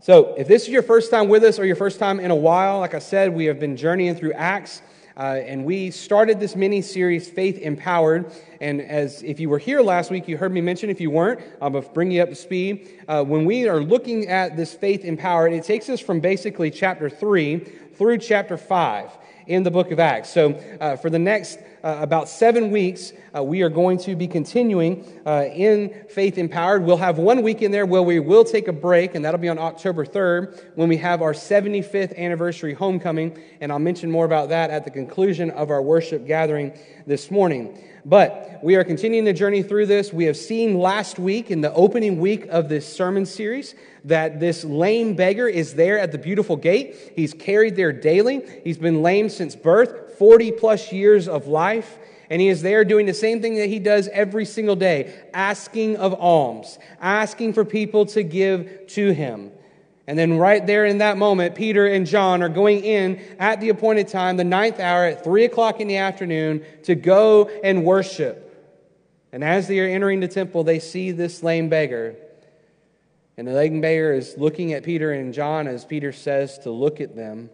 So, if this is your first time with us or your first time in a while, like I said, we have been journeying through Acts. Uh, and we started this mini series, Faith Empowered. And as if you were here last week, you heard me mention. If you weren't, I'll bring you up to speed. Uh, when we are looking at this Faith Empowered, it takes us from basically chapter 3 through chapter 5 in the book of Acts. So, uh, for the next uh, about seven weeks, uh, we are going to be continuing uh, in Faith Empowered. We'll have one week in there where we will take a break, and that'll be on October 3rd when we have our 75th anniversary homecoming. And I'll mention more about that at the conclusion of our worship gathering this morning. But we are continuing the journey through this. We have seen last week, in the opening week of this sermon series, that this lame beggar is there at the beautiful gate. He's carried there daily. He's been lame since birth, 40 plus years of life. And he is there doing the same thing that he does every single day asking of alms, asking for people to give to him. And then, right there in that moment, Peter and John are going in at the appointed time, the ninth hour at three o'clock in the afternoon, to go and worship. And as they are entering the temple, they see this lame beggar. And the lame beggar is looking at Peter and John as Peter says to look at them.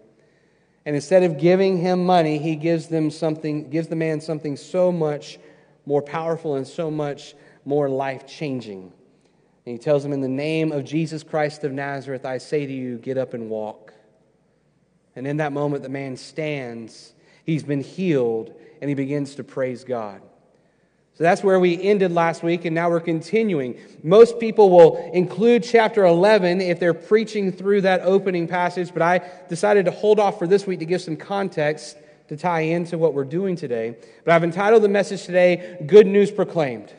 And instead of giving him money, he gives them something, gives the man something so much more powerful and so much more life changing. And he tells him, In the name of Jesus Christ of Nazareth, I say to you, get up and walk. And in that moment, the man stands. He's been healed, and he begins to praise God. So that's where we ended last week, and now we're continuing. Most people will include chapter 11 if they're preaching through that opening passage, but I decided to hold off for this week to give some context to tie into what we're doing today. But I've entitled the message today, Good News Proclaimed.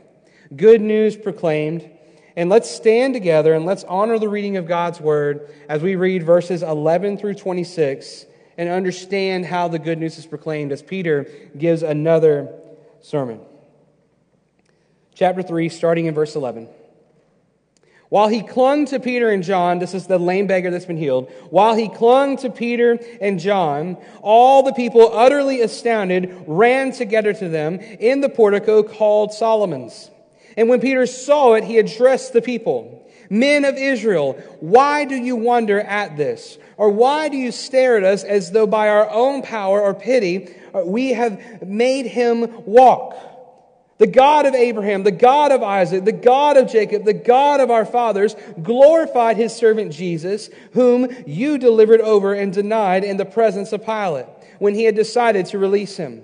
Good News Proclaimed. And let's stand together and let's honor the reading of God's word as we read verses 11 through 26 and understand how the good news is proclaimed as Peter gives another sermon. Chapter 3, starting in verse 11. While he clung to Peter and John, this is the lame beggar that's been healed. While he clung to Peter and John, all the people, utterly astounded, ran together to them in the portico called Solomon's. And when Peter saw it, he addressed the people Men of Israel, why do you wonder at this? Or why do you stare at us as though by our own power or pity uh, we have made him walk? The God of Abraham, the God of Isaac, the God of Jacob, the God of our fathers glorified his servant Jesus, whom you delivered over and denied in the presence of Pilate when he had decided to release him.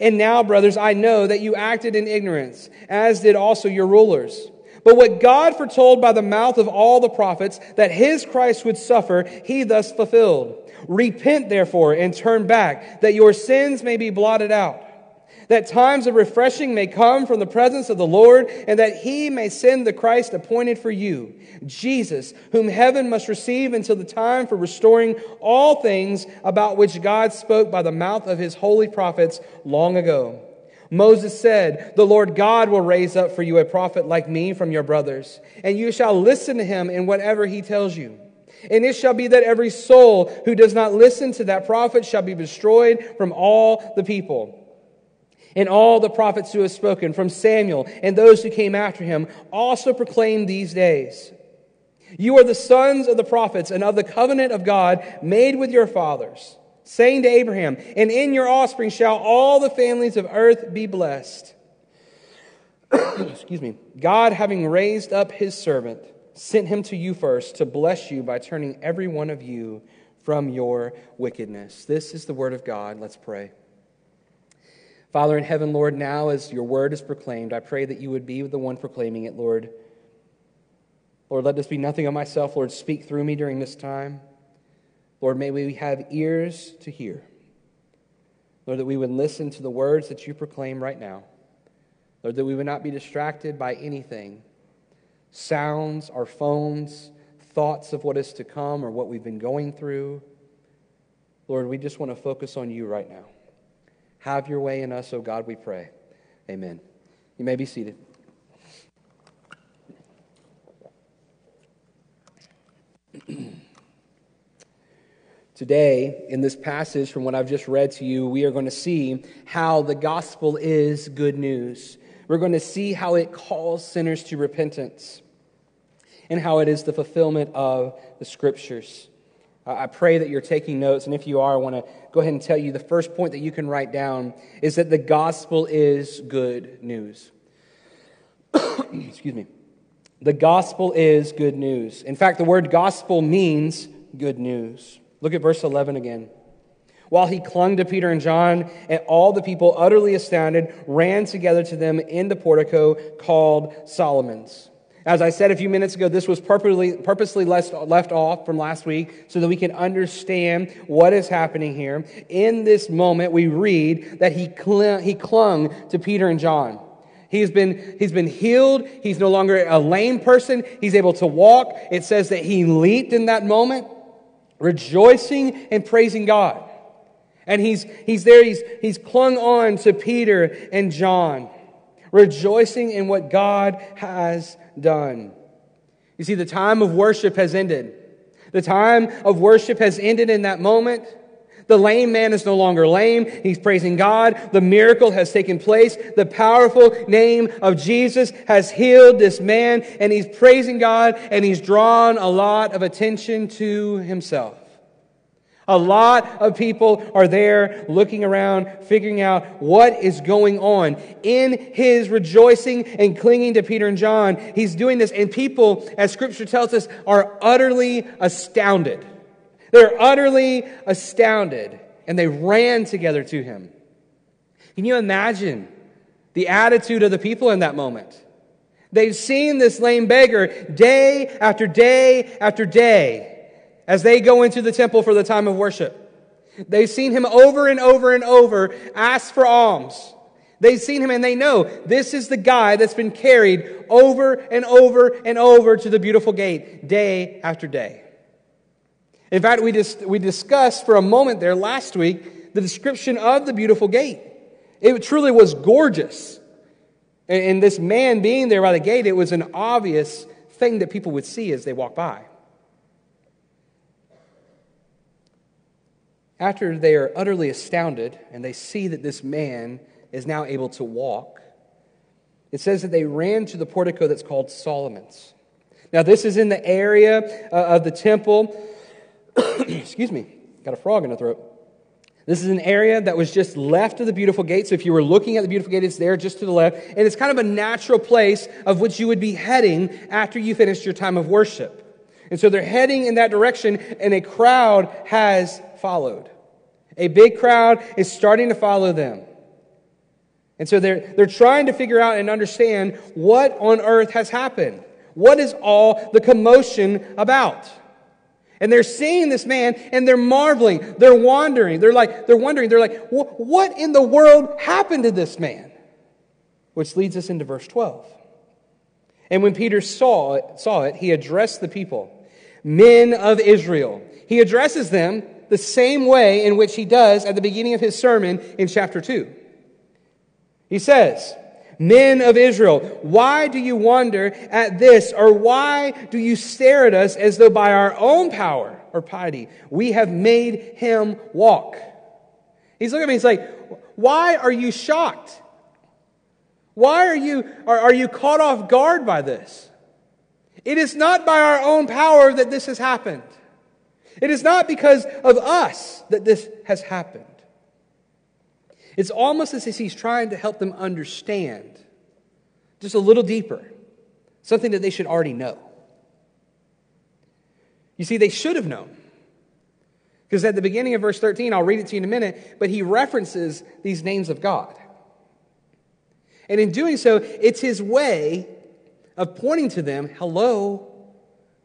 And now, brothers, I know that you acted in ignorance, as did also your rulers. But what God foretold by the mouth of all the prophets that his Christ would suffer, he thus fulfilled. Repent, therefore, and turn back, that your sins may be blotted out that times of refreshing may come from the presence of the Lord, and that he may send the Christ appointed for you, Jesus, whom heaven must receive until the time for restoring all things about which God spoke by the mouth of his holy prophets long ago. Moses said, The Lord God will raise up for you a prophet like me from your brothers, and you shall listen to him in whatever he tells you. And it shall be that every soul who does not listen to that prophet shall be destroyed from all the people and all the prophets who have spoken, from Samuel and those who came after him, also proclaim these days. You are the sons of the prophets and of the covenant of God made with your fathers, saying to Abraham, And in your offspring shall all the families of earth be blessed. Excuse me. God, having raised up his servant, sent him to you first to bless you by turning every one of you from your wickedness. This is the word of God. Let's pray. Father in heaven, Lord, now as your word is proclaimed, I pray that you would be the one proclaiming it, Lord. Lord, let this be nothing of myself. Lord, speak through me during this time. Lord, may we have ears to hear. Lord, that we would listen to the words that you proclaim right now. Lord, that we would not be distracted by anything sounds, our phones, thoughts of what is to come or what we've been going through. Lord, we just want to focus on you right now. Have your way in us, O God, we pray. Amen. You may be seated. Today, in this passage from what I've just read to you, we are going to see how the gospel is good news. We're going to see how it calls sinners to repentance and how it is the fulfillment of the scriptures. Uh, I pray that you're taking notes, and if you are, I want to go ahead and tell you the first point that you can write down is that the gospel is good news. Excuse me. The gospel is good news. In fact, the word gospel means good news. Look at verse 11 again. While he clung to Peter and John, and all the people, utterly astounded, ran together to them in the portico called Solomon's. As I said a few minutes ago, this was purposely, purposely left, off from last week so that we can understand what is happening here. In this moment, we read that he clung, he clung to Peter and John. He's been, he's been healed. He's no longer a lame person. He's able to walk. It says that he leaped in that moment, rejoicing and praising God. And he's, he's there, he's, he's clung on to Peter and John, rejoicing in what God has done. You see, the time of worship has ended. The time of worship has ended in that moment. The lame man is no longer lame. He's praising God. The miracle has taken place. The powerful name of Jesus has healed this man, and he's praising God, and he's drawn a lot of attention to himself. A lot of people are there looking around, figuring out what is going on. In his rejoicing and clinging to Peter and John, he's doing this, and people, as scripture tells us, are utterly astounded. They're utterly astounded, and they ran together to him. Can you imagine the attitude of the people in that moment? They've seen this lame beggar day after day after day as they go into the temple for the time of worship. They've seen him over and over and over ask for alms. They've seen him and they know this is the guy that's been carried over and over and over to the beautiful gate day after day. In fact, we, just, we discussed for a moment there last week the description of the beautiful gate. It truly was gorgeous. And this man being there by the gate, it was an obvious thing that people would see as they walk by. After they are utterly astounded and they see that this man is now able to walk, it says that they ran to the portico that's called Solomon's. Now, this is in the area uh, of the temple. Excuse me, got a frog in the throat. This is an area that was just left of the beautiful gate. So if you were looking at the beautiful gate, it's there just to the left. And it's kind of a natural place of which you would be heading after you finished your time of worship. And so they're heading in that direction, and a crowd has followed. A big crowd is starting to follow them. And so they're, they're trying to figure out and understand what on earth has happened. What is all the commotion about? And they're seeing this man and they're marveling. They're wondering. They're like, they're wondering. They're like, what in the world happened to this man? Which leads us into verse 12. And when Peter saw it, saw it, he addressed the people, men of Israel. He addresses them the same way in which he does at the beginning of his sermon in chapter 2. He says, Men of Israel, why do you wonder at this, or why do you stare at us as though by our own power or piety we have made him walk? He's looking at me, he's like, Why are you shocked? Why are you, are, are you caught off guard by this? It is not by our own power that this has happened. It is not because of us that this has happened. It's almost as if he's trying to help them understand just a little deeper something that they should already know. You see, they should have known. Because at the beginning of verse 13, I'll read it to you in a minute, but he references these names of God. And in doing so, it's his way of pointing to them hello,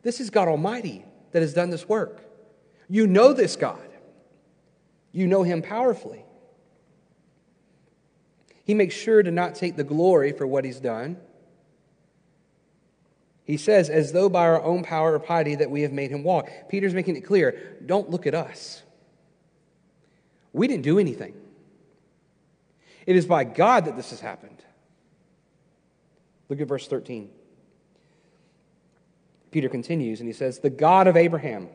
this is God Almighty that has done this work. You know this God, you know him powerfully. He makes sure to not take the glory for what he's done. He says, as though by our own power or piety that we have made him walk. Peter's making it clear don't look at us. We didn't do anything. It is by God that this has happened. Look at verse 13. Peter continues and he says, The God of Abraham,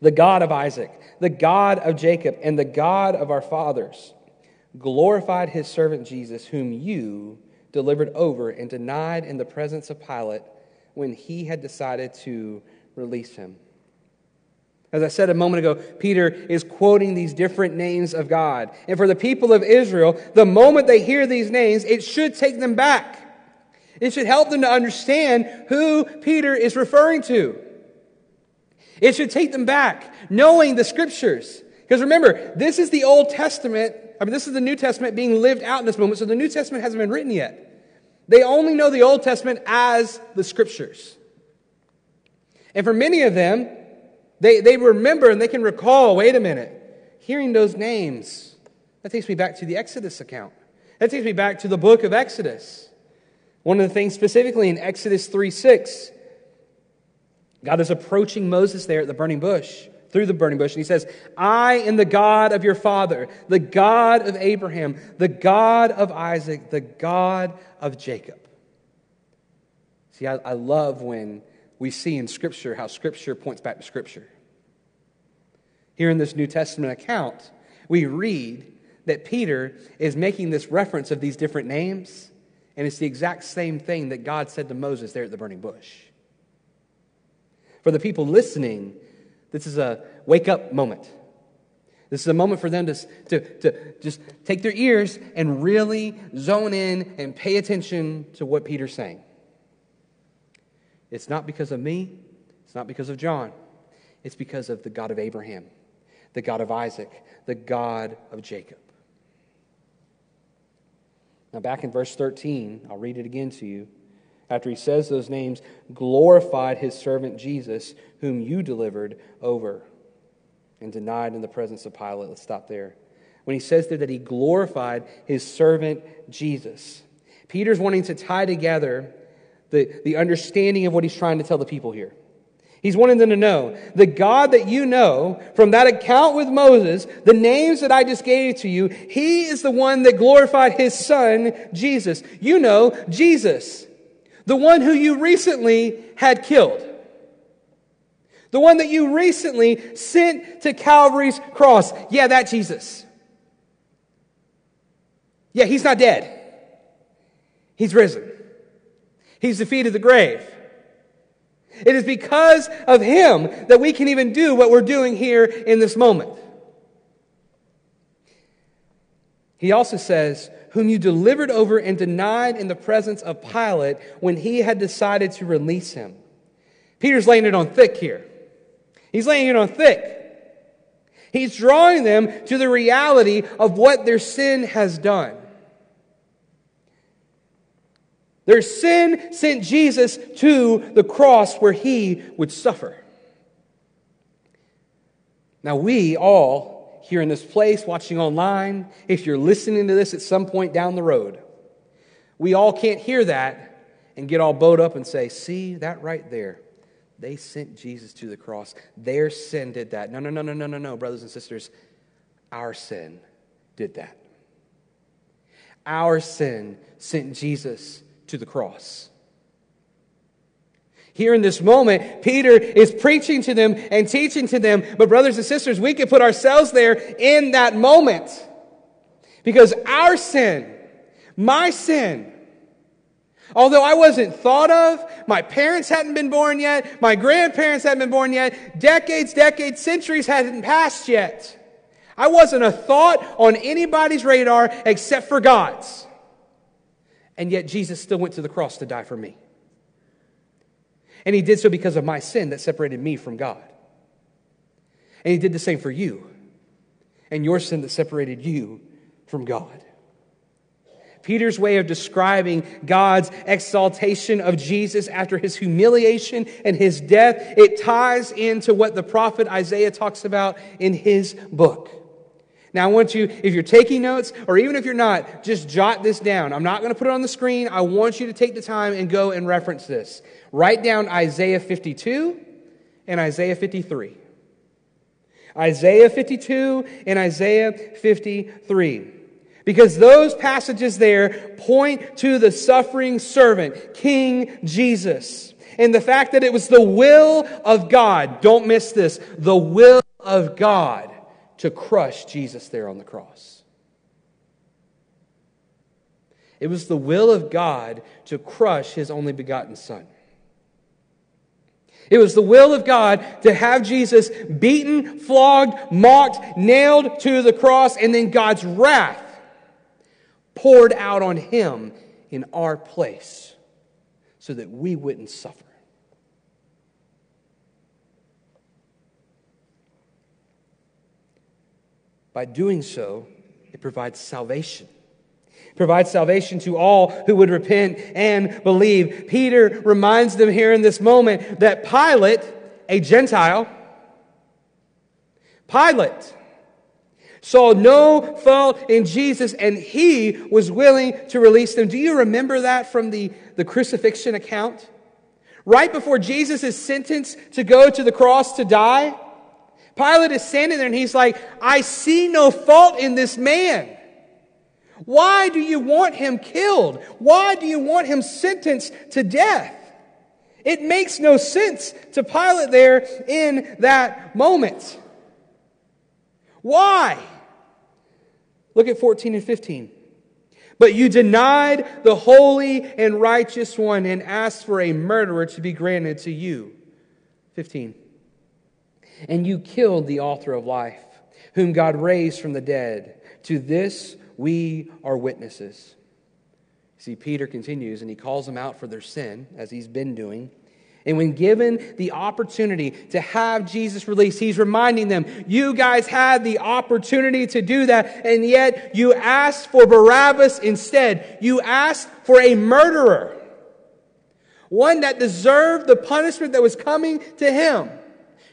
the God of Isaac, the God of Jacob, and the God of our fathers glorified his servant Jesus, whom you delivered over and denied in the presence of Pilate when he had decided to release him. As I said a moment ago, Peter is quoting these different names of God. And for the people of Israel, the moment they hear these names, it should take them back. It should help them to understand who Peter is referring to. It should take them back, knowing the scriptures. Because remember, this is the Old Testament. I mean, this is the New Testament being lived out in this moment, so the New Testament hasn't been written yet. They only know the Old Testament as the scriptures. And for many of them, they, they remember and they can recall wait a minute, hearing those names, that takes me back to the Exodus account. That takes me back to the book of Exodus. One of the things specifically in Exodus 3 6, God is approaching Moses there at the burning bush, through the burning bush, and he says, I am the God of your father, the God of Abraham, the God of Isaac, the God of Jacob. See, I, I love when we see in Scripture how Scripture points back to Scripture. Here in this New Testament account, we read that Peter is making this reference of these different names, and it's the exact same thing that God said to Moses there at the burning bush. For the people listening, this is a wake up moment. This is a moment for them to, to, to just take their ears and really zone in and pay attention to what Peter's saying. It's not because of me, it's not because of John, it's because of the God of Abraham, the God of Isaac, the God of Jacob. Now, back in verse 13, I'll read it again to you. After he says those names, glorified his servant Jesus, whom you delivered over and denied in the presence of Pilate. Let's stop there. When he says there that he glorified his servant Jesus, Peter's wanting to tie together the, the understanding of what he's trying to tell the people here. He's wanting them to know the God that you know from that account with Moses, the names that I just gave to you, he is the one that glorified his son, Jesus. You know, Jesus, the one who you recently had killed. The one that you recently sent to Calvary's cross. Yeah, that Jesus. Yeah, he's not dead. He's risen. He's defeated the grave. It is because of him that we can even do what we're doing here in this moment. He also says, Whom you delivered over and denied in the presence of Pilate when he had decided to release him. Peter's laying it on thick here. He's laying it on thick. He's drawing them to the reality of what their sin has done. Their sin sent Jesus to the cross where he would suffer. Now, we all here in this place, watching online, if you're listening to this at some point down the road, we all can't hear that and get all bowed up and say, See, that right there. They sent Jesus to the cross. Their sin did that. No, no, no, no, no, no, no, brothers and sisters. Our sin did that. Our sin sent Jesus to the cross. Here in this moment, Peter is preaching to them and teaching to them. But, brothers and sisters, we can put ourselves there in that moment. Because our sin, my sin, although I wasn't thought of, my parents hadn't been born yet, my grandparents hadn't been born yet, decades, decades, centuries hadn't passed yet. I wasn't a thought on anybody's radar except for God's and yet Jesus still went to the cross to die for me. And he did so because of my sin that separated me from God. And he did the same for you and your sin that separated you from God. Peter's way of describing God's exaltation of Jesus after his humiliation and his death, it ties into what the prophet Isaiah talks about in his book. Now, I want you, if you're taking notes, or even if you're not, just jot this down. I'm not going to put it on the screen. I want you to take the time and go and reference this. Write down Isaiah 52 and Isaiah 53. Isaiah 52 and Isaiah 53. Because those passages there point to the suffering servant, King Jesus. And the fact that it was the will of God, don't miss this, the will of God to crush Jesus there on the cross. It was the will of God to crush his only begotten Son. It was the will of God to have Jesus beaten, flogged, mocked, nailed to the cross, and then God's wrath poured out on him in our place so that we wouldn't suffer. By doing so, it provides salvation. It provides salvation to all who would repent and believe. Peter reminds them here in this moment that Pilate, a Gentile, Pilate, saw no fault in Jesus and he was willing to release them. Do you remember that from the, the crucifixion account? Right before Jesus is sentenced to go to the cross to die, Pilate is standing there and he's like, I see no fault in this man. Why do you want him killed? Why do you want him sentenced to death? It makes no sense to Pilate there in that moment. Why? Look at 14 and 15. But you denied the holy and righteous one and asked for a murderer to be granted to you. 15. And you killed the author of life, whom God raised from the dead. To this we are witnesses. See, Peter continues and he calls them out for their sin, as he's been doing. And when given the opportunity to have Jesus released, he's reminding them, you guys had the opportunity to do that, and yet you asked for Barabbas instead. You asked for a murderer, one that deserved the punishment that was coming to him.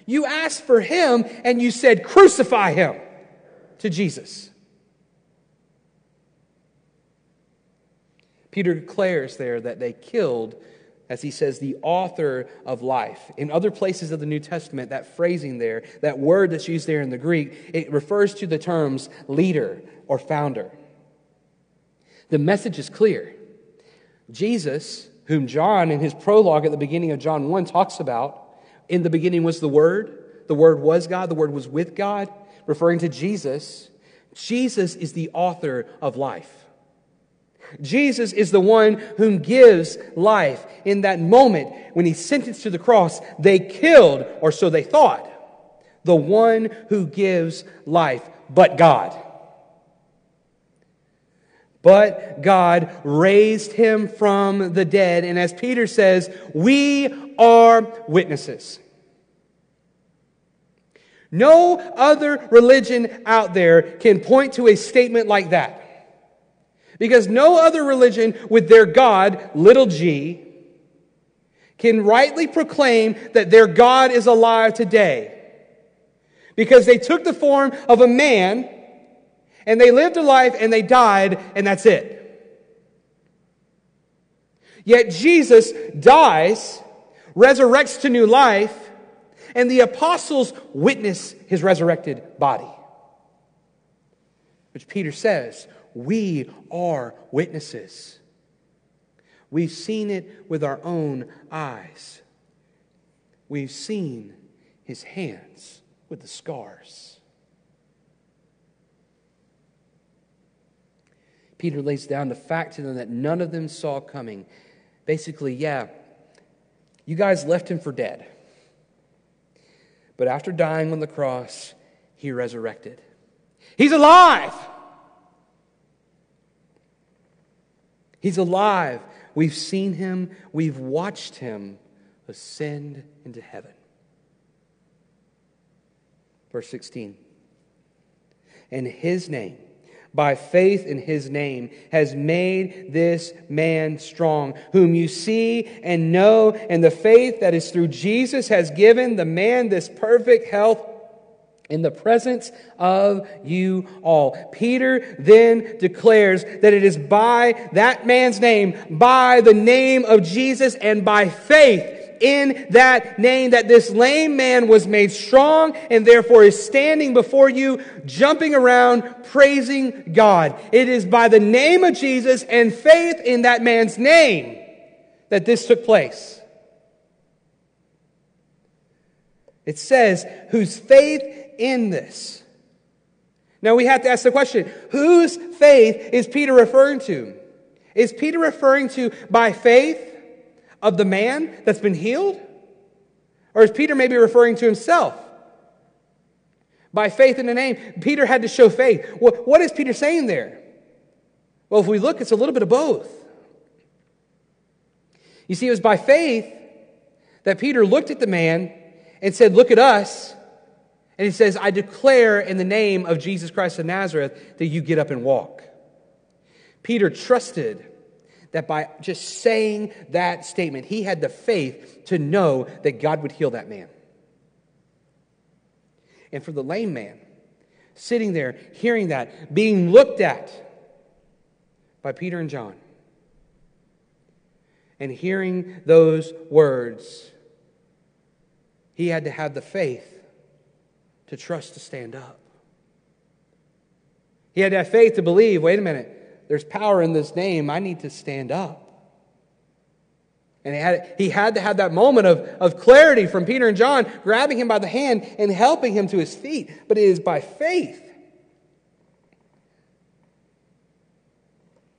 You asked for him, and you said, crucify him to Jesus. Peter declares there that they killed as he says, the author of life. In other places of the New Testament, that phrasing there, that word that's used there in the Greek, it refers to the terms leader or founder. The message is clear. Jesus, whom John in his prologue at the beginning of John 1 talks about, in the beginning was the Word, the Word was God, the Word was with God, referring to Jesus. Jesus is the author of life. Jesus is the one whom gives life. In that moment, when he's sentenced to the cross, they killed, or so they thought, the one who gives life, but God. But God raised him from the dead. And as Peter says, we are witnesses. No other religion out there can point to a statement like that. Because no other religion with their God, little g, can rightly proclaim that their God is alive today. Because they took the form of a man and they lived a life and they died and that's it. Yet Jesus dies, resurrects to new life, and the apostles witness his resurrected body. Which Peter says we are witnesses. We've seen it with our own eyes. We've seen his hands with the scars. Peter lays down the fact to them that none of them saw coming. Basically, yeah, you guys left him for dead. But after dying on the cross, he resurrected. He's alive! He's alive. We've seen him, we've watched him ascend into heaven. Verse 16. And his name, by faith in his name, has made this man strong, whom you see and know, and the faith that is through Jesus has given the man this perfect health in the presence of you all. Peter then declares that it is by that man's name, by the name of Jesus, and by faith in that name that this lame man was made strong and therefore is standing before you, jumping around, praising God. It is by the name of Jesus and faith in that man's name that this took place. It says, whose faith in this. Now we have to ask the question whose faith is Peter referring to? Is Peter referring to by faith of the man that's been healed? Or is Peter maybe referring to himself? By faith in the name, Peter had to show faith. What is Peter saying there? Well, if we look, it's a little bit of both. You see, it was by faith that Peter looked at the man and said, Look at us. And he says, I declare in the name of Jesus Christ of Nazareth that you get up and walk. Peter trusted that by just saying that statement, he had the faith to know that God would heal that man. And for the lame man, sitting there, hearing that, being looked at by Peter and John, and hearing those words, he had to have the faith to trust to stand up. He had to have faith to believe wait a minute, there's power in this name. I need to stand up. And he had, he had to have that moment of, of clarity from Peter and John, grabbing him by the hand and helping him to his feet. But it is by faith.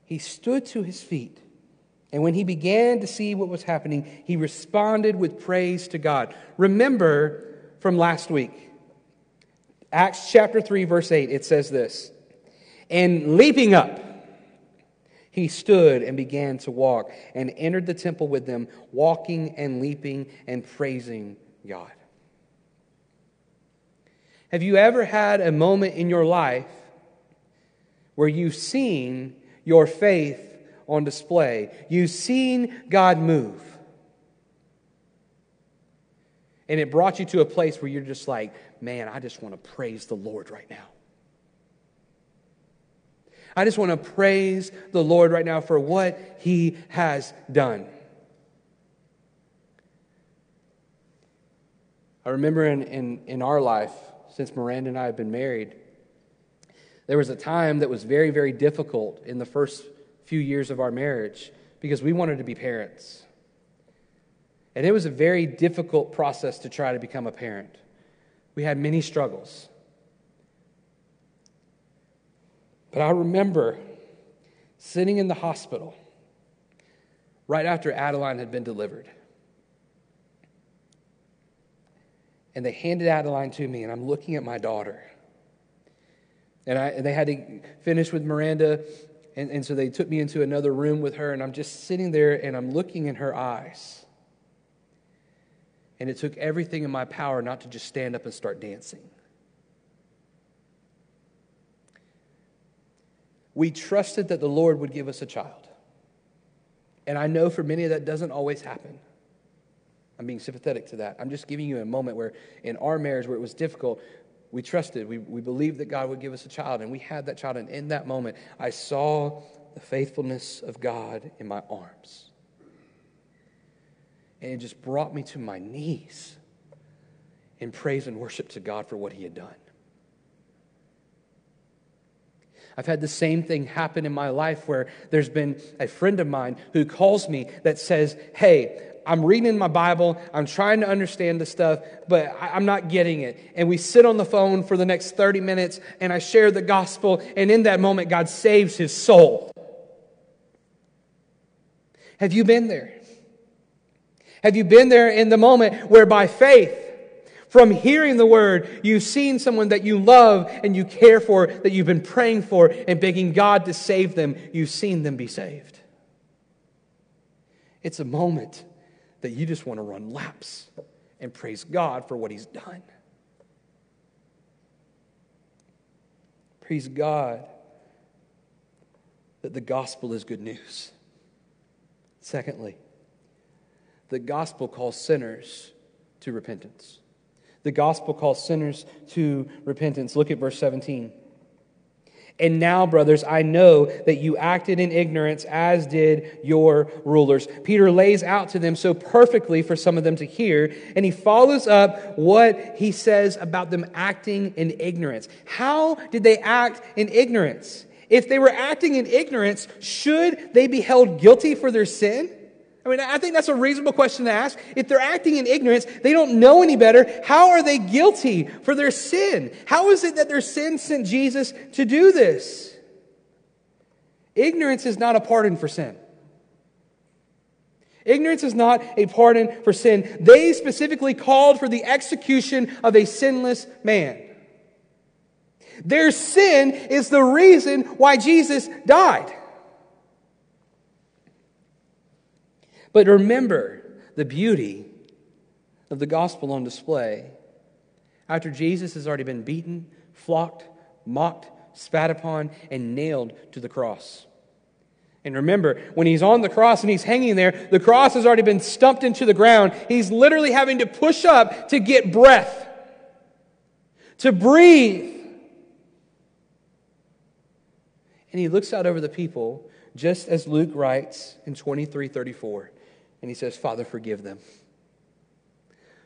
He stood to his feet and when he began to see what was happening, he responded with praise to God. Remember from last week, Acts chapter 3, verse 8, it says this And leaping up, he stood and began to walk and entered the temple with them, walking and leaping and praising God. Have you ever had a moment in your life where you've seen your faith on display. You've seen God move. And it brought you to a place where you're just like, man, I just want to praise the Lord right now. I just want to praise the Lord right now for what he has done. I remember in, in, in our life, since Miranda and I have been married, there was a time that was very, very difficult in the first few years of our marriage because we wanted to be parents. And it was a very difficult process to try to become a parent. We had many struggles. But I remember sitting in the hospital right after Adeline had been delivered. And they handed Adeline to me, and I'm looking at my daughter. And, I, and they had to finish with Miranda and, and so they took me into another room with her, and I'm just sitting there and I'm looking in her eyes. And it took everything in my power not to just stand up and start dancing. We trusted that the Lord would give us a child. And I know for many that doesn't always happen. I'm being sympathetic to that. I'm just giving you a moment where in our marriage where it was difficult, we trusted, we, we believed that God would give us a child, and we had that child. And in that moment, I saw the faithfulness of God in my arms. And it just brought me to my knees in praise and worship to God for what He had done. I've had the same thing happen in my life where there's been a friend of mine who calls me that says, Hey, I'm reading in my Bible, I'm trying to understand the stuff, but I'm not getting it. And we sit on the phone for the next 30 minutes and I share the gospel, and in that moment, God saves his soul. Have you been there? Have you been there in the moment where by faith, from hearing the word, you've seen someone that you love and you care for, that you've been praying for and begging God to save them, you've seen them be saved? It's a moment that you just want to run laps and praise God for what He's done. Praise God that the gospel is good news. Secondly, the gospel calls sinners to repentance. The gospel calls sinners to repentance. Look at verse 17. And now, brothers, I know that you acted in ignorance, as did your rulers. Peter lays out to them so perfectly for some of them to hear, and he follows up what he says about them acting in ignorance. How did they act in ignorance? If they were acting in ignorance, should they be held guilty for their sin? I mean, I think that's a reasonable question to ask. If they're acting in ignorance, they don't know any better. How are they guilty for their sin? How is it that their sin sent Jesus to do this? Ignorance is not a pardon for sin. Ignorance is not a pardon for sin. They specifically called for the execution of a sinless man. Their sin is the reason why Jesus died. But remember the beauty of the gospel on display. After Jesus has already been beaten, flogged, mocked, spat upon, and nailed to the cross. And remember, when he's on the cross and he's hanging there, the cross has already been stumped into the ground. He's literally having to push up to get breath, to breathe. And he looks out over the people, just as Luke writes in 2334. And he says, Father, forgive them,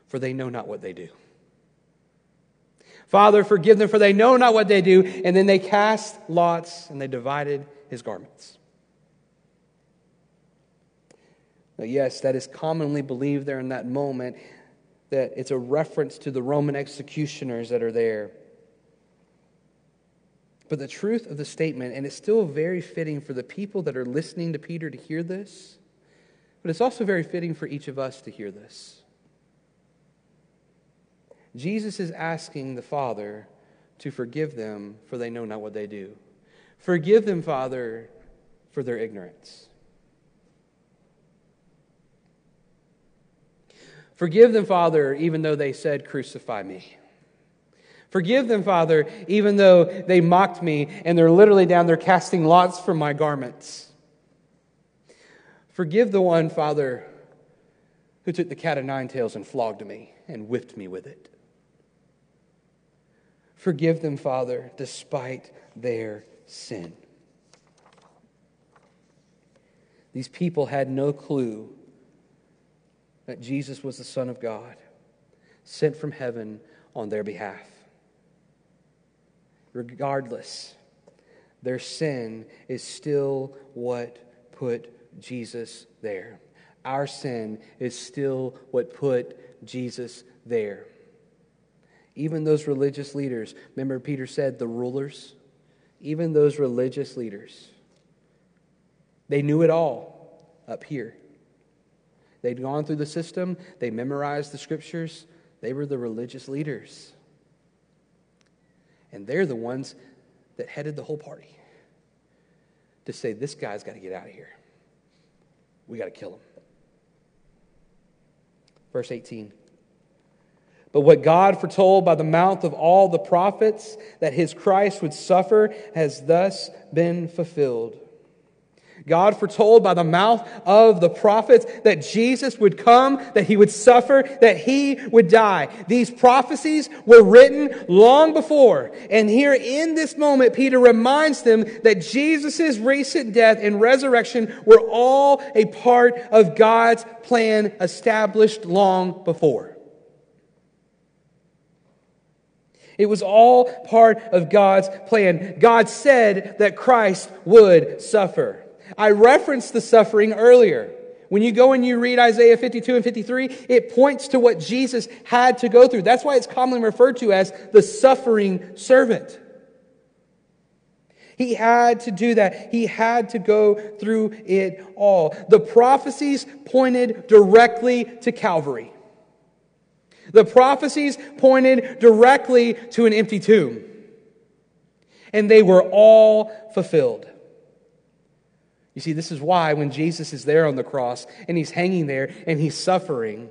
for they know not what they do. Father, forgive them, for they know not what they do. And then they cast lots and they divided his garments. Now, yes, that is commonly believed there in that moment that it's a reference to the Roman executioners that are there. But the truth of the statement, and it's still very fitting for the people that are listening to Peter to hear this, but it's also very fitting for each of us to hear this. Jesus is asking the Father to forgive them, for they know not what they do. Forgive them, Father, for their ignorance. Forgive them, Father, even though they said, Crucify me. Forgive them, Father, even though they mocked me and they're literally down there casting lots for my garments. Forgive the one, Father, who took the cat of nine tails and flogged me and whipped me with it. Forgive them, Father, despite their sin. These people had no clue that Jesus was the Son of God, sent from heaven on their behalf. Regardless, their sin is still what put Jesus there. Our sin is still what put Jesus there. Even those religious leaders, remember Peter said the rulers? Even those religious leaders, they knew it all up here. They'd gone through the system, they memorized the scriptures, they were the religious leaders. And they're the ones that headed the whole party to say, this guy's got to get out of here. We got to kill him. Verse 18. But what God foretold by the mouth of all the prophets that his Christ would suffer has thus been fulfilled. God foretold by the mouth of the prophets that Jesus would come, that he would suffer, that he would die. These prophecies were written long before. And here in this moment, Peter reminds them that Jesus' recent death and resurrection were all a part of God's plan established long before. It was all part of God's plan. God said that Christ would suffer. I referenced the suffering earlier. When you go and you read Isaiah 52 and 53, it points to what Jesus had to go through. That's why it's commonly referred to as the suffering servant. He had to do that. He had to go through it all. The prophecies pointed directly to Calvary. The prophecies pointed directly to an empty tomb. And they were all fulfilled. You see, this is why when Jesus is there on the cross and he's hanging there and he's suffering,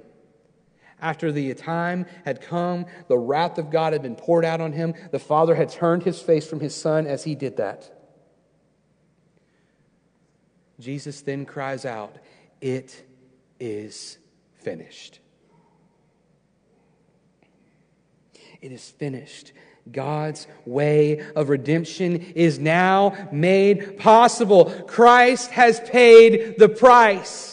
after the time had come, the wrath of God had been poured out on him, the Father had turned his face from his Son as he did that. Jesus then cries out, It is finished. It is finished. God's way of redemption is now made possible. Christ has paid the price.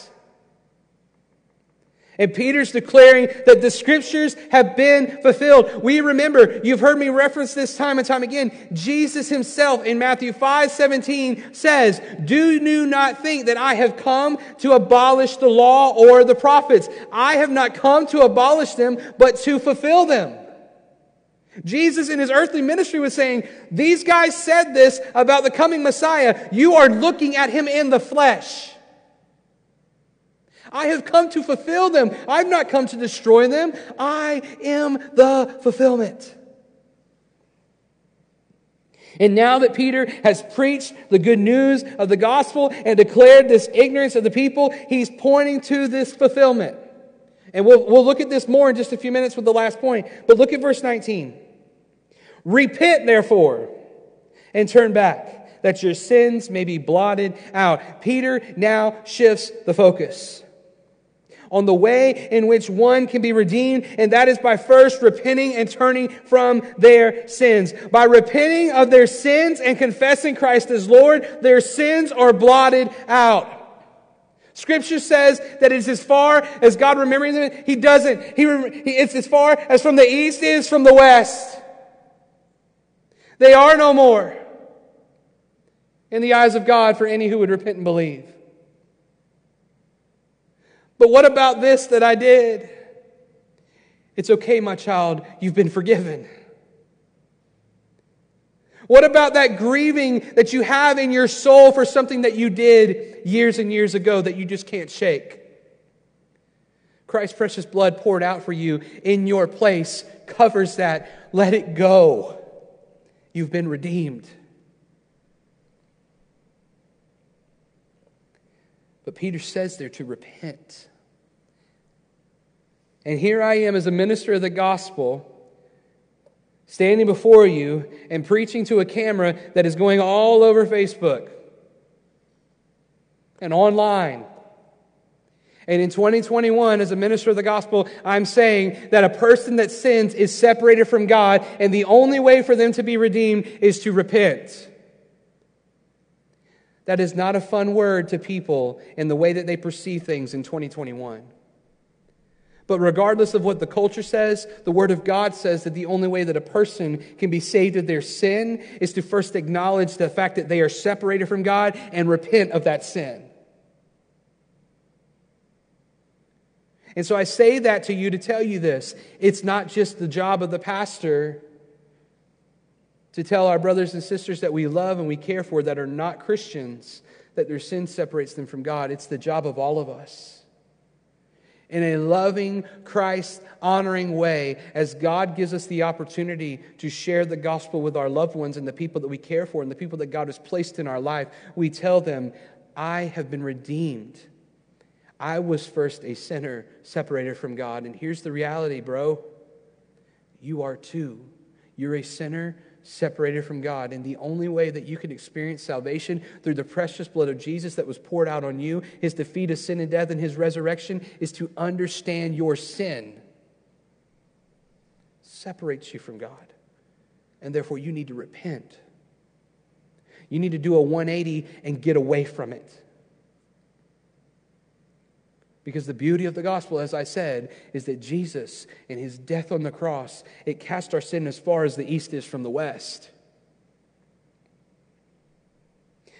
And Peter's declaring that the scriptures have been fulfilled. We remember, you've heard me reference this time and time again. Jesus himself in Matthew 5 17 says, Do you not think that I have come to abolish the law or the prophets? I have not come to abolish them, but to fulfill them. Jesus in his earthly ministry was saying, These guys said this about the coming Messiah. You are looking at him in the flesh. I have come to fulfill them. I've not come to destroy them. I am the fulfillment. And now that Peter has preached the good news of the gospel and declared this ignorance of the people, he's pointing to this fulfillment. And we'll, we'll look at this more in just a few minutes with the last point. But look at verse 19. Repent, therefore, and turn back, that your sins may be blotted out. Peter now shifts the focus on the way in which one can be redeemed, and that is by first repenting and turning from their sins. By repenting of their sins and confessing Christ as Lord, their sins are blotted out. Scripture says that it's as far as God remembering them. He doesn't. He, it's as far as from the east is from the west. They are no more in the eyes of God for any who would repent and believe. But what about this that I did? It's okay, my child, you've been forgiven. What about that grieving that you have in your soul for something that you did years and years ago that you just can't shake? Christ's precious blood poured out for you in your place covers that. Let it go. You've been redeemed. But Peter says there to repent. And here I am as a minister of the gospel, standing before you and preaching to a camera that is going all over Facebook and online. And in 2021, as a minister of the gospel, I'm saying that a person that sins is separated from God, and the only way for them to be redeemed is to repent. That is not a fun word to people in the way that they perceive things in 2021. But regardless of what the culture says, the Word of God says that the only way that a person can be saved of their sin is to first acknowledge the fact that they are separated from God and repent of that sin. And so I say that to you to tell you this. It's not just the job of the pastor to tell our brothers and sisters that we love and we care for that are not Christians that their sin separates them from God. It's the job of all of us in a loving, Christ honoring way as God gives us the opportunity to share the gospel with our loved ones and the people that we care for and the people that God has placed in our life. We tell them, I have been redeemed. I was first a sinner separated from God. And here's the reality, bro. You are too. You're a sinner separated from God. And the only way that you can experience salvation through the precious blood of Jesus that was poured out on you, his defeat of sin and death, and his resurrection, is to understand your sin separates you from God. And therefore, you need to repent. You need to do a 180 and get away from it. Because the beauty of the gospel, as I said, is that Jesus, in his death on the cross, it cast our sin as far as the east is from the west.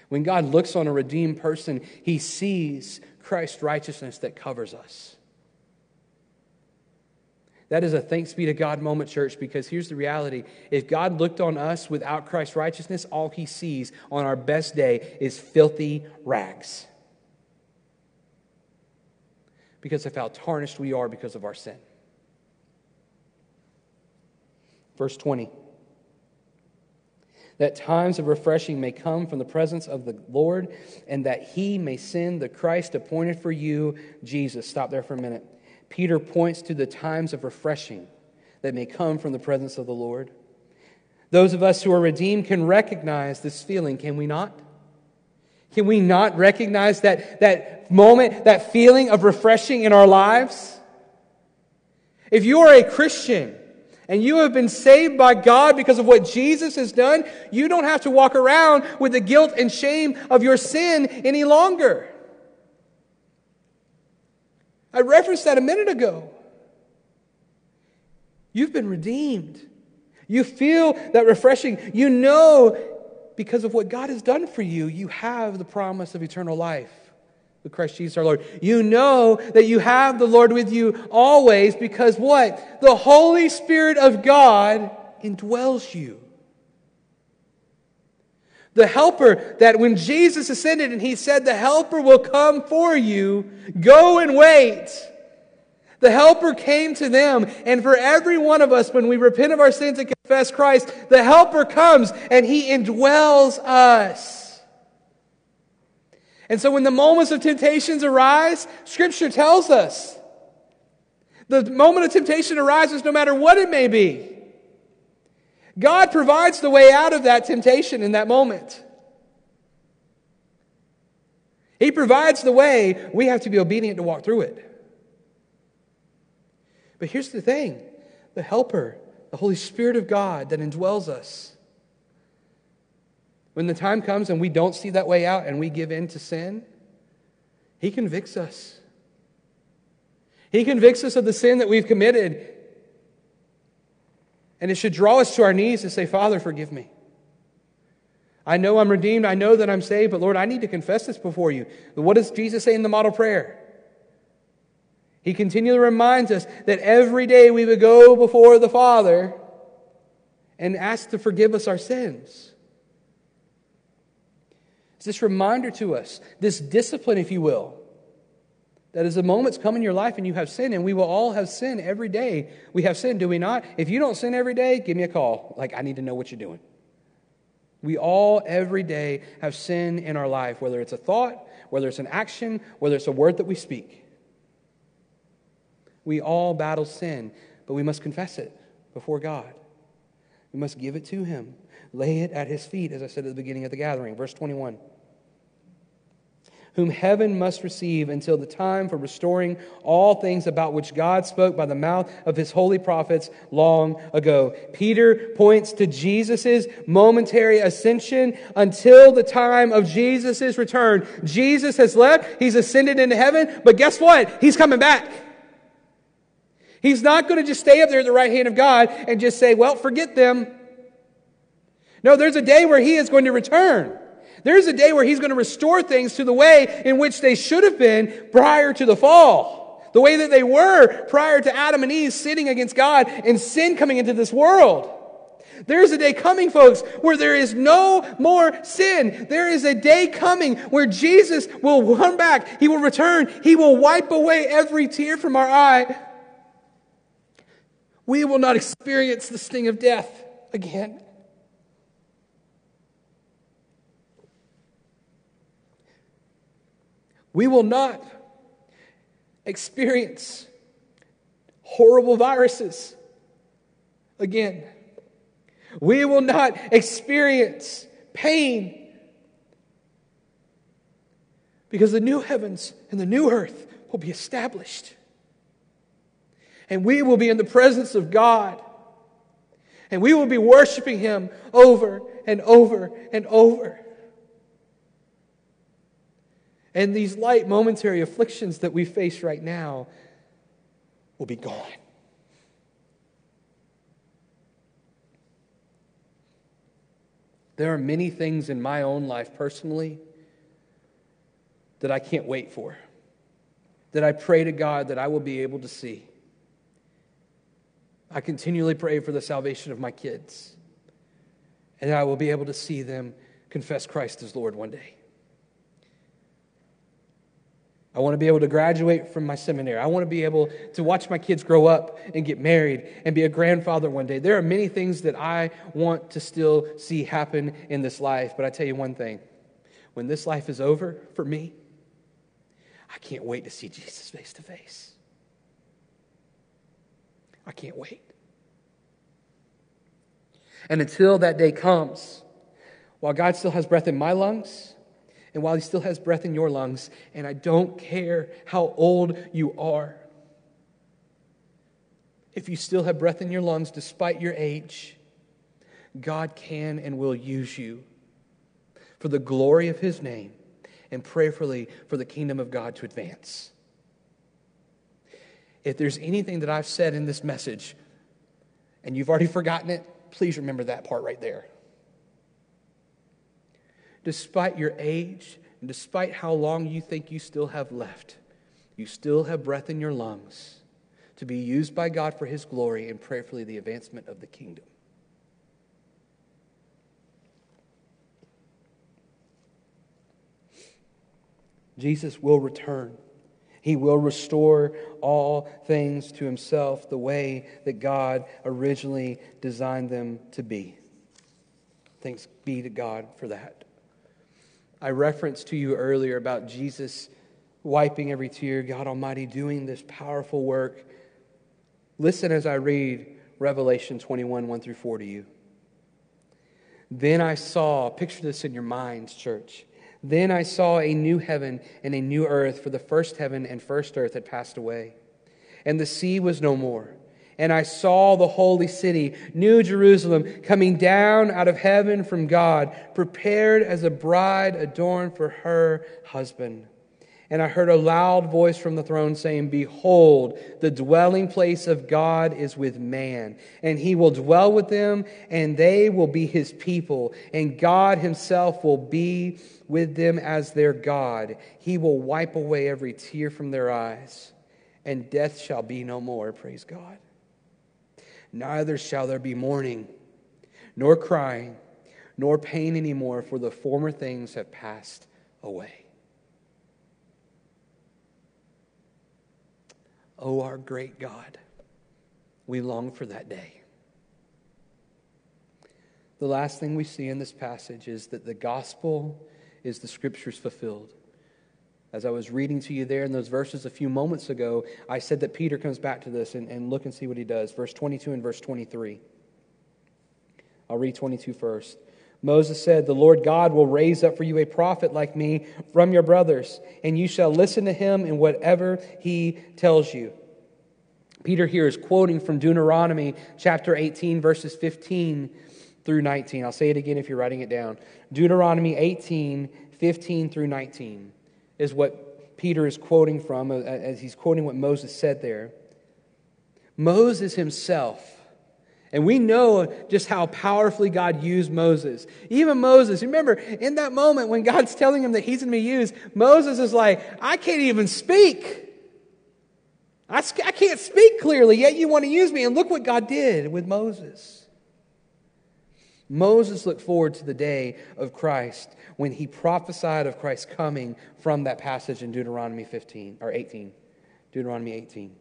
When God looks on a redeemed person, he sees Christ's righteousness that covers us. That is a thanks be to God moment, church, because here's the reality. If God looked on us without Christ's righteousness, all he sees on our best day is filthy rags because of how tarnished we are because of our sin. Verse 20 that times of refreshing may come from the presence of the Lord, and that he may send the Christ appointed for you, Jesus. Stop there for a minute. Peter points to the times of refreshing that may come from the presence of the Lord. Those of us who are redeemed can recognize this feeling, can we not? Can we not recognize that, that moment, that feeling of refreshing in our lives? If you are a Christian and you have been saved by God because of what Jesus has done, you don't have to walk around with the guilt and shame of your sin any longer. I referenced that a minute ago. You've been redeemed. You feel that refreshing. You know, because of what God has done for you, you have the promise of eternal life with Christ Jesus our Lord. You know that you have the Lord with you always because what? The Holy Spirit of God indwells you. The helper that when Jesus ascended and he said, The helper will come for you, go and wait. The helper came to them, and for every one of us, when we repent of our sins and confess Christ, the helper comes and he indwells us. And so when the moments of temptations arise, Scripture tells us the moment of temptation arises no matter what it may be. God provides the way out of that temptation in that moment. He provides the way. We have to be obedient to walk through it. But here's the thing the Helper, the Holy Spirit of God that indwells us. When the time comes and we don't see that way out and we give in to sin, He convicts us. He convicts us of the sin that we've committed. And it should draw us to our knees to say, Father, forgive me. I know I'm redeemed. I know that I'm saved, but Lord, I need to confess this before you. What does Jesus say in the model prayer? He continually reminds us that every day we would go before the Father and ask to forgive us our sins. It's this reminder to us, this discipline, if you will, that as the moments come in your life and you have sin, and we will all have sin every day. We have sin, do we not? If you don't sin every day, give me a call. Like, I need to know what you're doing. We all, every day, have sin in our life, whether it's a thought, whether it's an action, whether it's a word that we speak. We all battle sin, but we must confess it before God. We must give it to Him, lay it at His feet, as I said at the beginning of the gathering. Verse 21 whom heaven must receive until the time for restoring all things about which God spoke by the mouth of his holy prophets long ago. Peter points to Jesus' momentary ascension until the time of Jesus' return. Jesus has left, he's ascended into heaven, but guess what? He's coming back. He's not going to just stay up there at the right hand of God and just say, well, forget them. No, there's a day where he is going to return. There's a day where he's going to restore things to the way in which they should have been prior to the fall. The way that they were prior to Adam and Eve sitting against God and sin coming into this world. There's a day coming, folks, where there is no more sin. There is a day coming where Jesus will come back. He will return. He will wipe away every tear from our eye we will not experience the sting of death again. We will not experience horrible viruses again. We will not experience pain because the new heavens and the new earth will be established and we will be in the presence of God. And we will be worshiping Him over and over and over. And these light momentary afflictions that we face right now will be gone. There are many things in my own life personally that I can't wait for, that I pray to God that I will be able to see. I continually pray for the salvation of my kids. And I will be able to see them confess Christ as Lord one day. I want to be able to graduate from my seminary. I want to be able to watch my kids grow up and get married and be a grandfather one day. There are many things that I want to still see happen in this life. But I tell you one thing when this life is over for me, I can't wait to see Jesus face to face. I can't wait. And until that day comes, while God still has breath in my lungs, and while He still has breath in your lungs, and I don't care how old you are, if you still have breath in your lungs despite your age, God can and will use you for the glory of His name and prayerfully for the kingdom of God to advance. If there's anything that I've said in this message and you've already forgotten it, please remember that part right there. Despite your age and despite how long you think you still have left, you still have breath in your lungs to be used by God for His glory and prayerfully the advancement of the kingdom. Jesus will return. He will restore all things to himself the way that God originally designed them to be. Thanks be to God for that. I referenced to you earlier about Jesus wiping every tear, God Almighty doing this powerful work. Listen as I read Revelation 21 1 through 4 to you. Then I saw, picture this in your minds, church. Then I saw a new heaven and a new earth, for the first heaven and first earth had passed away, and the sea was no more. And I saw the holy city, New Jerusalem, coming down out of heaven from God, prepared as a bride adorned for her husband. And I heard a loud voice from the throne saying, Behold, the dwelling place of God is with man, and he will dwell with them, and they will be his people, and God himself will be with them as their God. He will wipe away every tear from their eyes, and death shall be no more. Praise God. Neither shall there be mourning, nor crying, nor pain anymore, for the former things have passed away. Oh, our great God, we long for that day. The last thing we see in this passage is that the gospel is the scriptures fulfilled. As I was reading to you there in those verses a few moments ago, I said that Peter comes back to this and, and look and see what he does. Verse 22 and verse 23. I'll read 22 first. Moses said, The Lord God will raise up for you a prophet like me from your brothers, and you shall listen to him in whatever he tells you. Peter here is quoting from Deuteronomy chapter 18, verses 15 through 19. I'll say it again if you're writing it down. Deuteronomy 18, 15 through 19 is what Peter is quoting from uh, as he's quoting what Moses said there. Moses himself and we know just how powerfully God used Moses. Even Moses, remember, in that moment when God's telling him that he's going to be used, Moses is like, I can't even speak. I, I can't speak clearly, yet you want to use me. And look what God did with Moses. Moses looked forward to the day of Christ when he prophesied of Christ coming from that passage in Deuteronomy 15 or 18. Deuteronomy 18.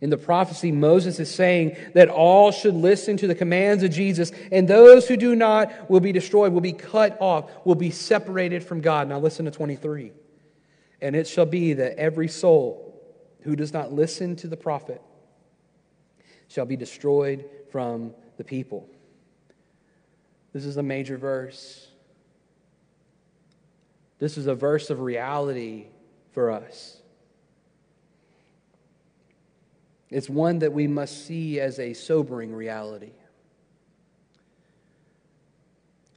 In the prophecy, Moses is saying that all should listen to the commands of Jesus, and those who do not will be destroyed, will be cut off, will be separated from God. Now, listen to 23. And it shall be that every soul who does not listen to the prophet shall be destroyed from the people. This is a major verse. This is a verse of reality for us. It's one that we must see as a sobering reality.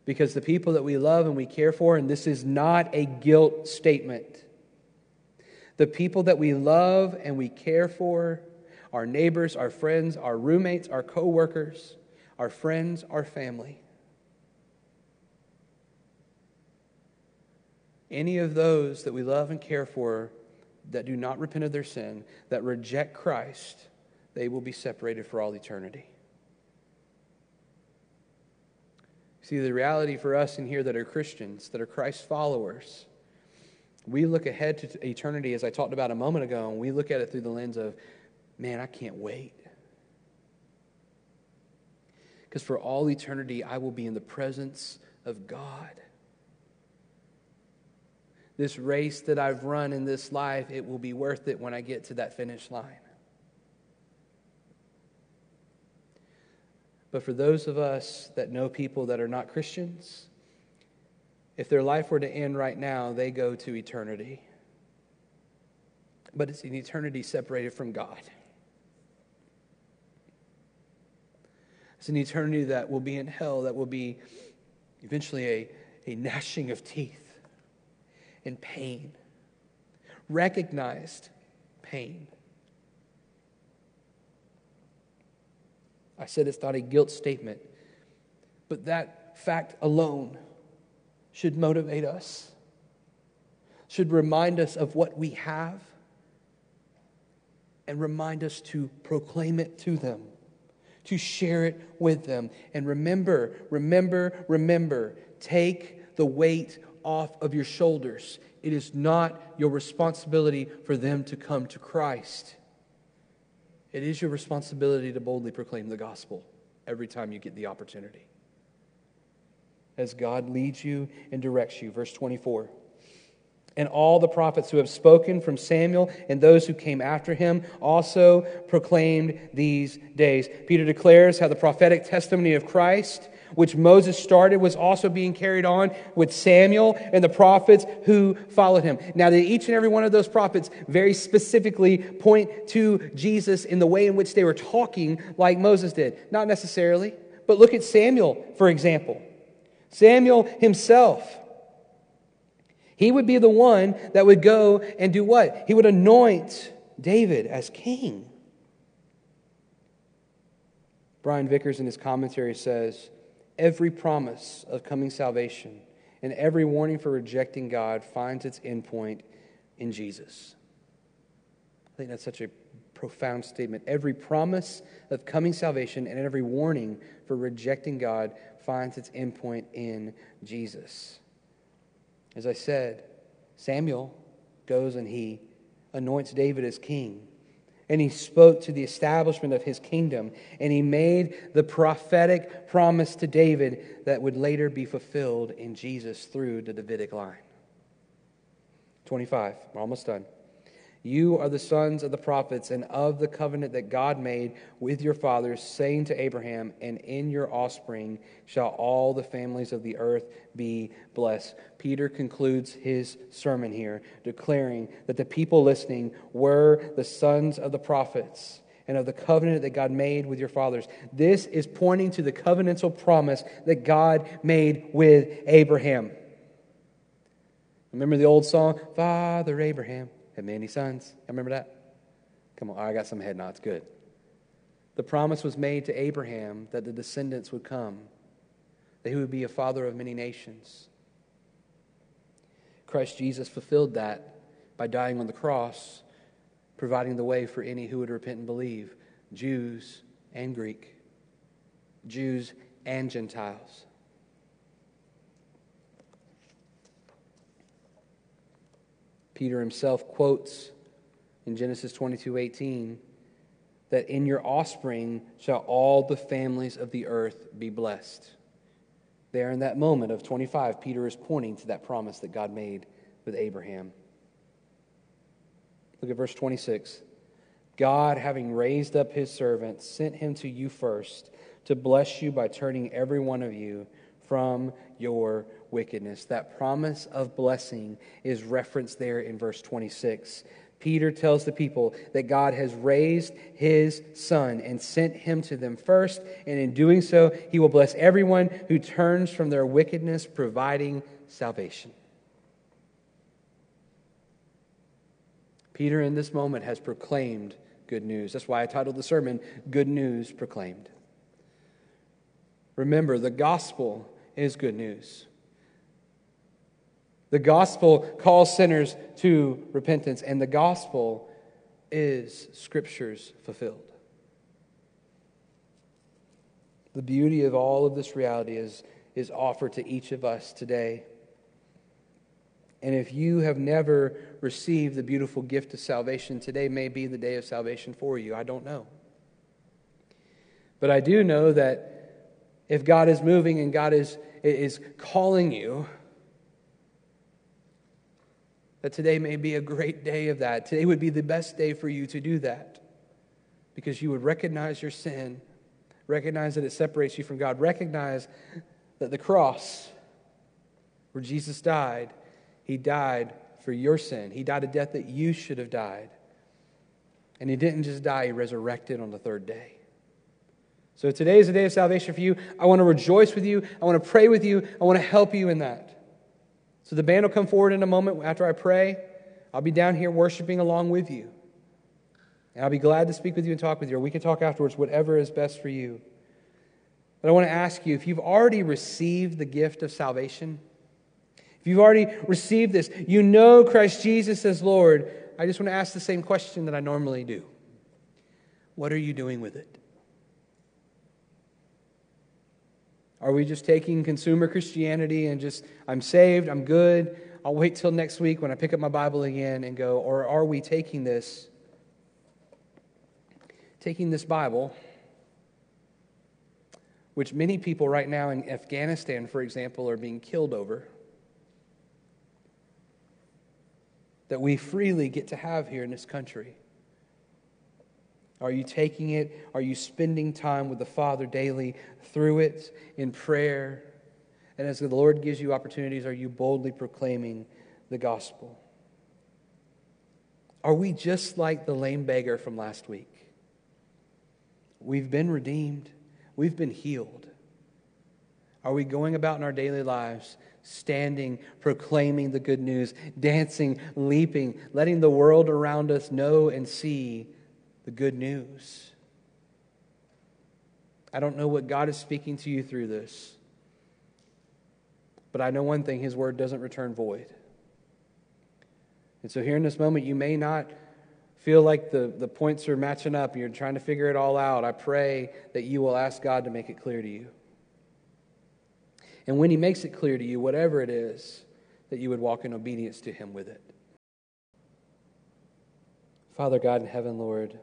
Because the people that we love and we care for, and this is not a guilt statement, the people that we love and we care for, our neighbors, our friends, our roommates, our coworkers, our friends, our family. Any of those that we love and care for that do not repent of their sin, that reject Christ, they will be separated for all eternity. See, the reality for us in here that are Christians, that are Christ followers, we look ahead to eternity, as I talked about a moment ago, and we look at it through the lens of, man, I can't wait. Because for all eternity, I will be in the presence of God this race that I've run in this life, it will be worth it when I get to that finish line. But for those of us that know people that are not Christians, if their life were to end right now, they go to eternity. But it's an eternity separated from God. It's an eternity that will be in hell, that will be eventually a, a gnashing of teeth and pain, recognized pain. I said it's not a guilt statement, but that fact alone should motivate us, should remind us of what we have, and remind us to proclaim it to them, to share it with them. And remember, remember, remember, take the weight off of your shoulders. It is not your responsibility for them to come to Christ. It is your responsibility to boldly proclaim the gospel every time you get the opportunity as God leads you and directs you. Verse 24. And all the prophets who have spoken from Samuel and those who came after him also proclaimed these days. Peter declares how the prophetic testimony of Christ, which Moses started, was also being carried on with Samuel and the prophets who followed him. Now, that each and every one of those prophets very specifically point to Jesus in the way in which they were talking, like Moses did. Not necessarily, but look at Samuel, for example. Samuel himself. He would be the one that would go and do what? He would anoint David as king. Brian Vickers in his commentary says every promise of coming salvation and every warning for rejecting God finds its endpoint in Jesus. I think that's such a profound statement. Every promise of coming salvation and every warning for rejecting God finds its endpoint in Jesus. As I said, Samuel goes and he anoints David as king. And he spoke to the establishment of his kingdom. And he made the prophetic promise to David that would later be fulfilled in Jesus through the Davidic line. 25, we're almost done. You are the sons of the prophets and of the covenant that God made with your fathers, saying to Abraham, And in your offspring shall all the families of the earth be blessed. Peter concludes his sermon here, declaring that the people listening were the sons of the prophets and of the covenant that God made with your fathers. This is pointing to the covenantal promise that God made with Abraham. Remember the old song, Father Abraham? Had many sons. I remember that? Come on, I got some head nods. Good. The promise was made to Abraham that the descendants would come, that he would be a father of many nations. Christ Jesus fulfilled that by dying on the cross, providing the way for any who would repent and believe Jews and Greek, Jews and Gentiles. Peter himself quotes in Genesis 22 18 that in your offspring shall all the families of the earth be blessed. There, in that moment of 25, Peter is pointing to that promise that God made with Abraham. Look at verse 26. God, having raised up his servant, sent him to you first to bless you by turning every one of you from your wickedness. That promise of blessing is referenced there in verse 26. Peter tells the people that God has raised his son and sent him to them first, and in doing so, he will bless everyone who turns from their wickedness, providing salvation. Peter, in this moment, has proclaimed good news. That's why I titled the sermon, Good News Proclaimed. Remember, the gospel is good news. The gospel calls sinners to repentance, and the gospel is Scripture's fulfilled. The beauty of all of this reality is, is offered to each of us today. And if you have never received the beautiful gift of salvation, today may be the day of salvation for you. I don't know. But I do know that if God is moving and God is, is calling you, that today may be a great day of that. Today would be the best day for you to do that because you would recognize your sin, recognize that it separates you from God, recognize that the cross where Jesus died, he died for your sin. He died a death that you should have died. And he didn't just die, he resurrected on the third day. So today is a day of salvation for you. I want to rejoice with you. I want to pray with you. I want to help you in that. So the band will come forward in a moment after I pray. I'll be down here worshiping along with you. And I'll be glad to speak with you and talk with you, or we can talk afterwards, whatever is best for you. But I want to ask you if you've already received the gift of salvation, if you've already received this, you know Christ Jesus as Lord, I just want to ask the same question that I normally do What are you doing with it? Are we just taking consumer Christianity and just, I'm saved, I'm good, I'll wait till next week when I pick up my Bible again and go, or are we taking this, taking this Bible, which many people right now in Afghanistan, for example, are being killed over, that we freely get to have here in this country? Are you taking it? Are you spending time with the Father daily through it in prayer? And as the Lord gives you opportunities, are you boldly proclaiming the gospel? Are we just like the lame beggar from last week? We've been redeemed, we've been healed. Are we going about in our daily lives, standing, proclaiming the good news, dancing, leaping, letting the world around us know and see the good news. I don't know what God is speaking to you through this, but I know one thing His word doesn't return void. And so, here in this moment, you may not feel like the, the points are matching up and you're trying to figure it all out. I pray that you will ask God to make it clear to you. And when He makes it clear to you, whatever it is, that you would walk in obedience to Him with it. Father God in heaven, Lord,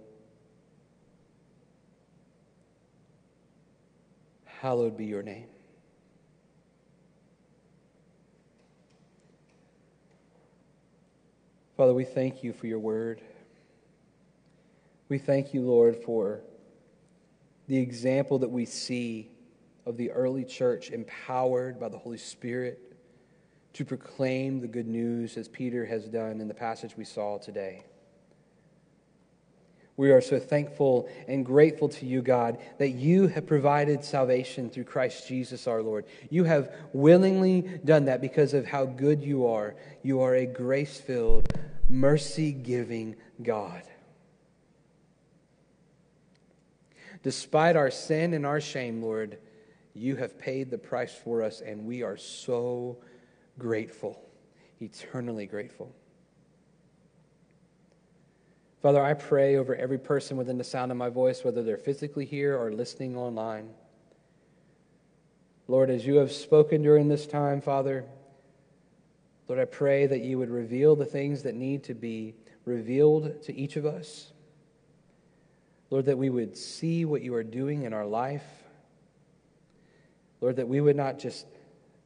hallowed be your name. Father, we thank you for your word. We thank you, Lord, for the example that we see of the early church empowered by the Holy Spirit to proclaim the good news as Peter has done in the passage we saw today. We are so thankful and grateful to you, God, that you have provided salvation through Christ Jesus our Lord. You have willingly done that because of how good you are. You are a grace filled, mercy giving God. Despite our sin and our shame, Lord, you have paid the price for us, and we are so grateful, eternally grateful. Father, I pray over every person within the sound of my voice, whether they're physically here or listening online. Lord, as you have spoken during this time, Father, Lord, I pray that you would reveal the things that need to be revealed to each of us. Lord, that we would see what you are doing in our life. Lord, that we would not just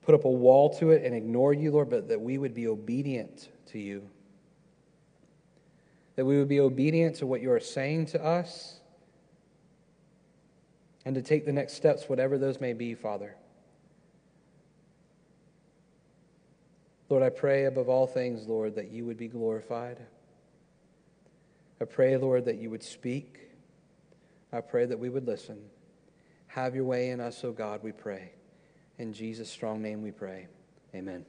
put up a wall to it and ignore you, Lord, but that we would be obedient to you that we would be obedient to what you are saying to us and to take the next steps, whatever those may be, Father. Lord, I pray above all things, Lord, that you would be glorified. I pray, Lord, that you would speak. I pray that we would listen. Have your way in us, O God, we pray. In Jesus' strong name we pray. Amen.